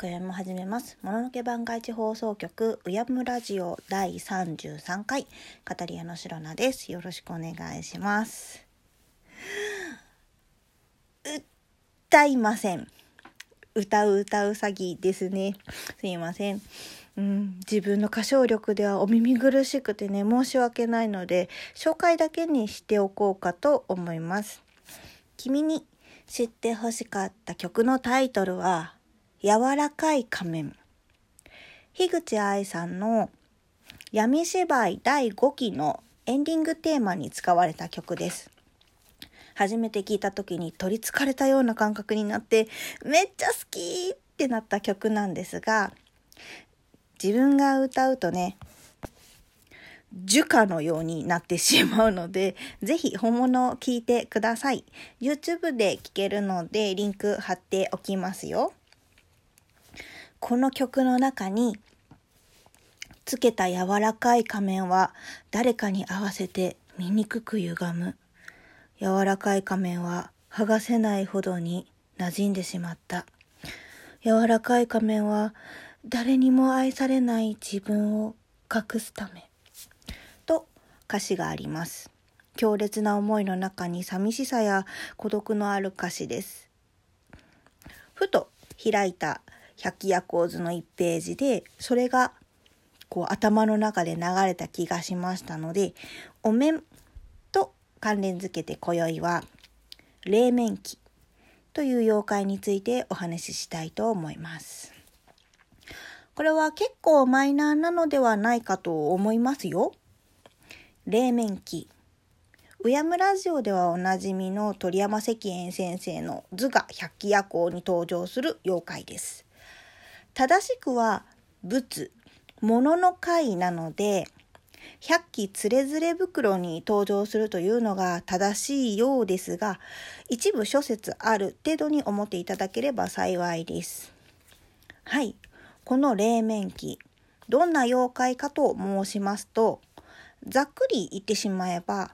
今宵も始めます。もののけ番外地放送局、うやむラジオ第33回、カタリアのシロナです。よろしくお願いします。歌いません。歌う歌う詐欺ですね。すいません。うん、自分の歌唱力ではお耳苦しくてね、申し訳ないので、紹介だけにしておこうかと思います。君に知ってほしかった曲のタイトルは、柔らかい仮面。樋口愛さんの闇芝居第5期のエンディングテーマに使われた曲です。初めて聞いた時に取りつかれたような感覚になって、めっちゃ好きってなった曲なんですが、自分が歌うとね、樹花のようになってしまうので、ぜひ本物を聞いてください。YouTube で聴けるのでリンク貼っておきますよ。この曲の中につけた柔らかい仮面は誰かに合わせて醜く歪む。柔らかい仮面は剥がせないほどに馴染んでしまった。柔らかい仮面は誰にも愛されない自分を隠すため。と歌詞があります。強烈な思いの中に寂しさや孤独のある歌詞です。ふと開いた百鬼夜行図の1ページでそれがこう頭の中で流れた気がしましたのでお面と関連づけて今宵は霊面鬼という妖怪についてお話ししたいと思います。これは結構マイナーなのではないかと思いますよ。霊面鬼うやむラジオではおなじみの鳥山石燕先生の図画百鬼夜行に登場する妖怪です。正しくは仏物の会なので百鬼つれづれ袋に登場するというのが正しいようですが一部諸説ある程度に思っていただければ幸いです。はいこの霊面鬼どんな妖怪かと申しますとざっくり言ってしまえば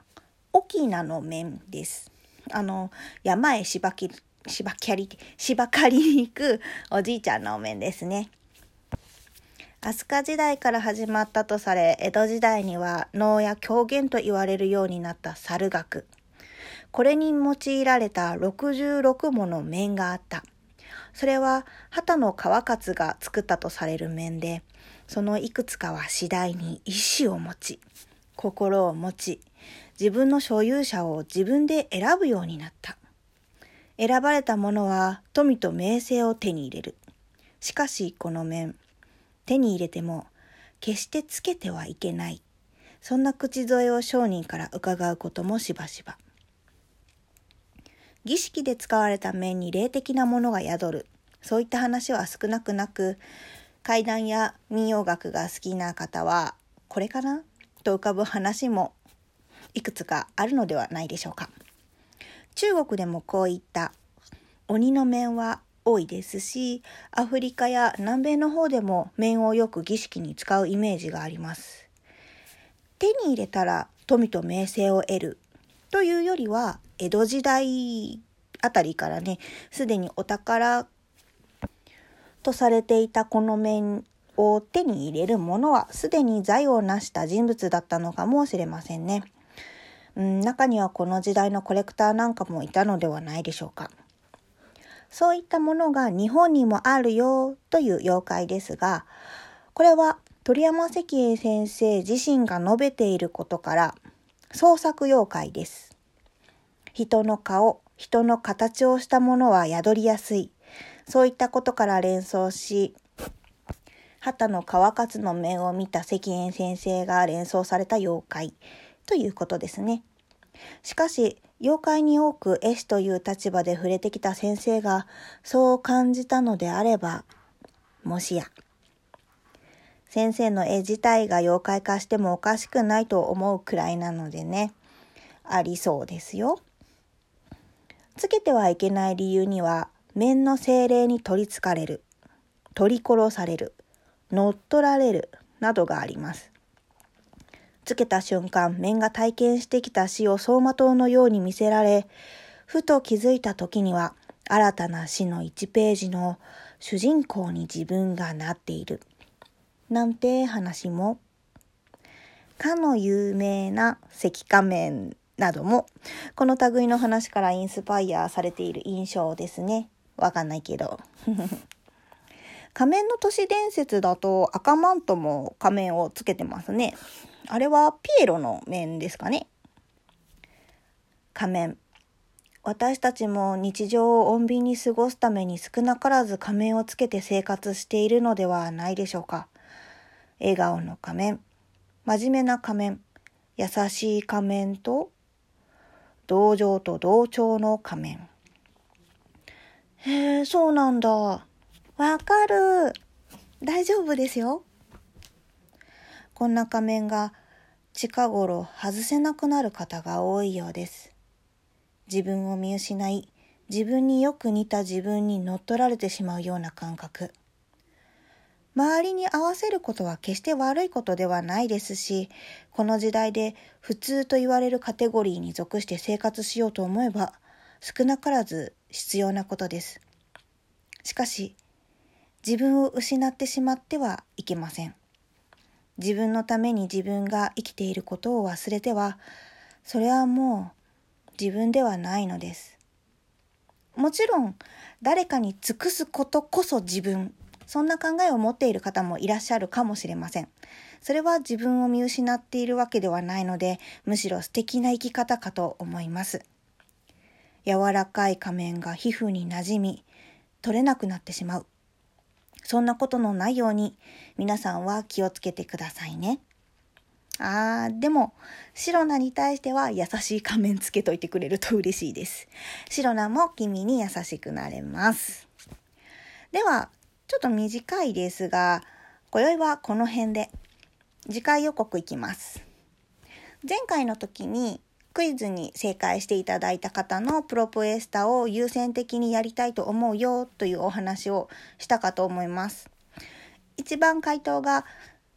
沖縄の面です。あの山へ芝き芝キャリ芝刈りに行くおじいちゃんのお面ですね。飛鳥時代から始まったとされ江戸時代には能や狂言と言われるようになった猿楽。これに用いられた66もの面があった。それは畑の川勝が作ったとされる面でそのいくつかは次第に意志を持ち心を持ち自分の所有者を自分で選ぶようになった。選ばれた者は富と名声を手に入れる。しかしこの面手に入れても決してつけてはいけない。そんな口添えを商人から伺うこともしばしば。儀式で使われた面に霊的なものが宿る。そういった話は少なくなく怪談や民謡楽が好きな方はこれかな？と浮かぶ話もいくつかあるのではないでしょうか。中国でもこういった鬼の面は多いですしアフリカや南米の方でも面をよく儀式に使うイメージがあります。手に入れたら富と名声を得るというよりは江戸時代あたりからねすでにお宝とされていたこの面を手に入れるものはすでに財を成した人物だったのかもしれませんね、うん、中にはこの時代のコレクターなんかもいたのではないでしょうかそういったものが日本にもあるよという妖怪ですが、これは鳥山石英先生自身が述べていることから創作妖怪です。人の顔、人の形をしたものは宿りやすい。そういったことから連想し、畑の川勝の面を見た石燕先生が連想された妖怪ということですね。しかし、妖怪に多く絵師という立場で触れてきた先生がそう感じたのであれば、もしや、先生の絵自体が妖怪化してもおかしくないと思うくらいなのでね、ありそうですよ。つけてはいけない理由には、面の精霊に取りつかれる、取り殺される、乗っ取られるなどがあります。つけた瞬間、面が体験してきた死を走馬灯のように見せられ、ふと気づいた時には、新たな詩の1ページの主人公に自分がなっている。なんて話も、かの有名な石仮面なども、この類の話からインスパイアされている印象ですね。わかんないけど。仮面の都市伝説だと赤マントも仮面をつけてますね。あれはピエロの面ですかね。仮面。私たちも日常を穏便に過ごすために少なからず仮面をつけて生活しているのではないでしょうか。笑顔の仮面、真面目な仮面、優しい仮面と、同情と同調の仮面。へえ、そうなんだ。わかる。大丈夫ですよ。こんな仮面が近頃外せなくなる方が多いようです。自分を見失い、自分によく似た自分に乗っ取られてしまうような感覚。周りに合わせることは決して悪いことではないですし、この時代で普通と言われるカテゴリーに属して生活しようと思えば、少なからず必要なことです。しかし、自分を失ってしまってはいけません。自分のために自分が生きていることを忘れては、それはもう自分ではないのです。もちろん誰かに尽くすことこそ自分そんな考えを持っている方もいらっしゃるかもしれません。それは自分を見失っているわけではないので、むしろ素敵な生き方かと思います。柔らかい仮面が皮膚になじみ、取れなくなってしまう。そんなことのないように、皆さんは気をつけてくださいね。あー、でも、シロナに対しては優しい仮面つけといてくれると嬉しいです。シロナも君に優しくなれます。では、ちょっと短いですが、今宵はこの辺で次回予告いきます。前回の時にクイズに正解していただいた方のプロポエスタを優先的にやりたいと思うよというお話をしたかと思います。一番回答が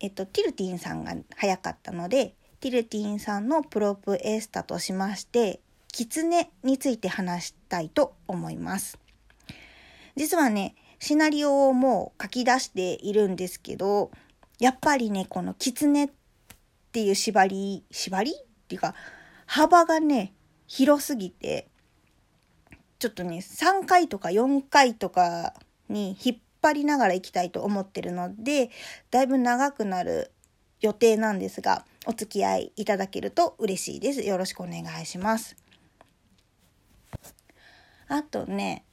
えっと、ティルティンさんが早かったので、ティルティンさんのプロプエスタとしまして、キツネについて話したいと思います。実はね、シナリオをもう書き出しているんですけど、やっぱりね、このキツネっていう縛り、縛りっていうか、幅がね、広すぎて、ちょっとね、3回とか4回とかに引っ張りながら行きたいと思ってるので、だいぶ長くなる予定なんですが、お付き合いいただけると嬉しいです。よろしくお願いします。あとね、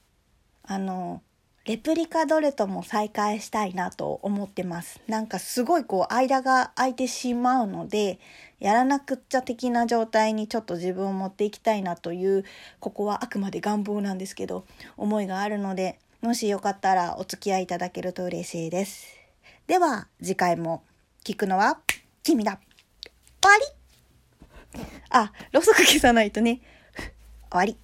あの、レプリカドレとも再開したいなと思ってます。なんかすごいこう間が空いてしまうので、やらなくっちゃ的な状態にちょっと自分を持っていきたいなという、ここはあくまで願望なんですけど、思いがあるので、もしよかったらお付き合いいただけると嬉しいです。では、次回も聞くのは君だ。終わりあ、ろうそく消さないとね。終わり。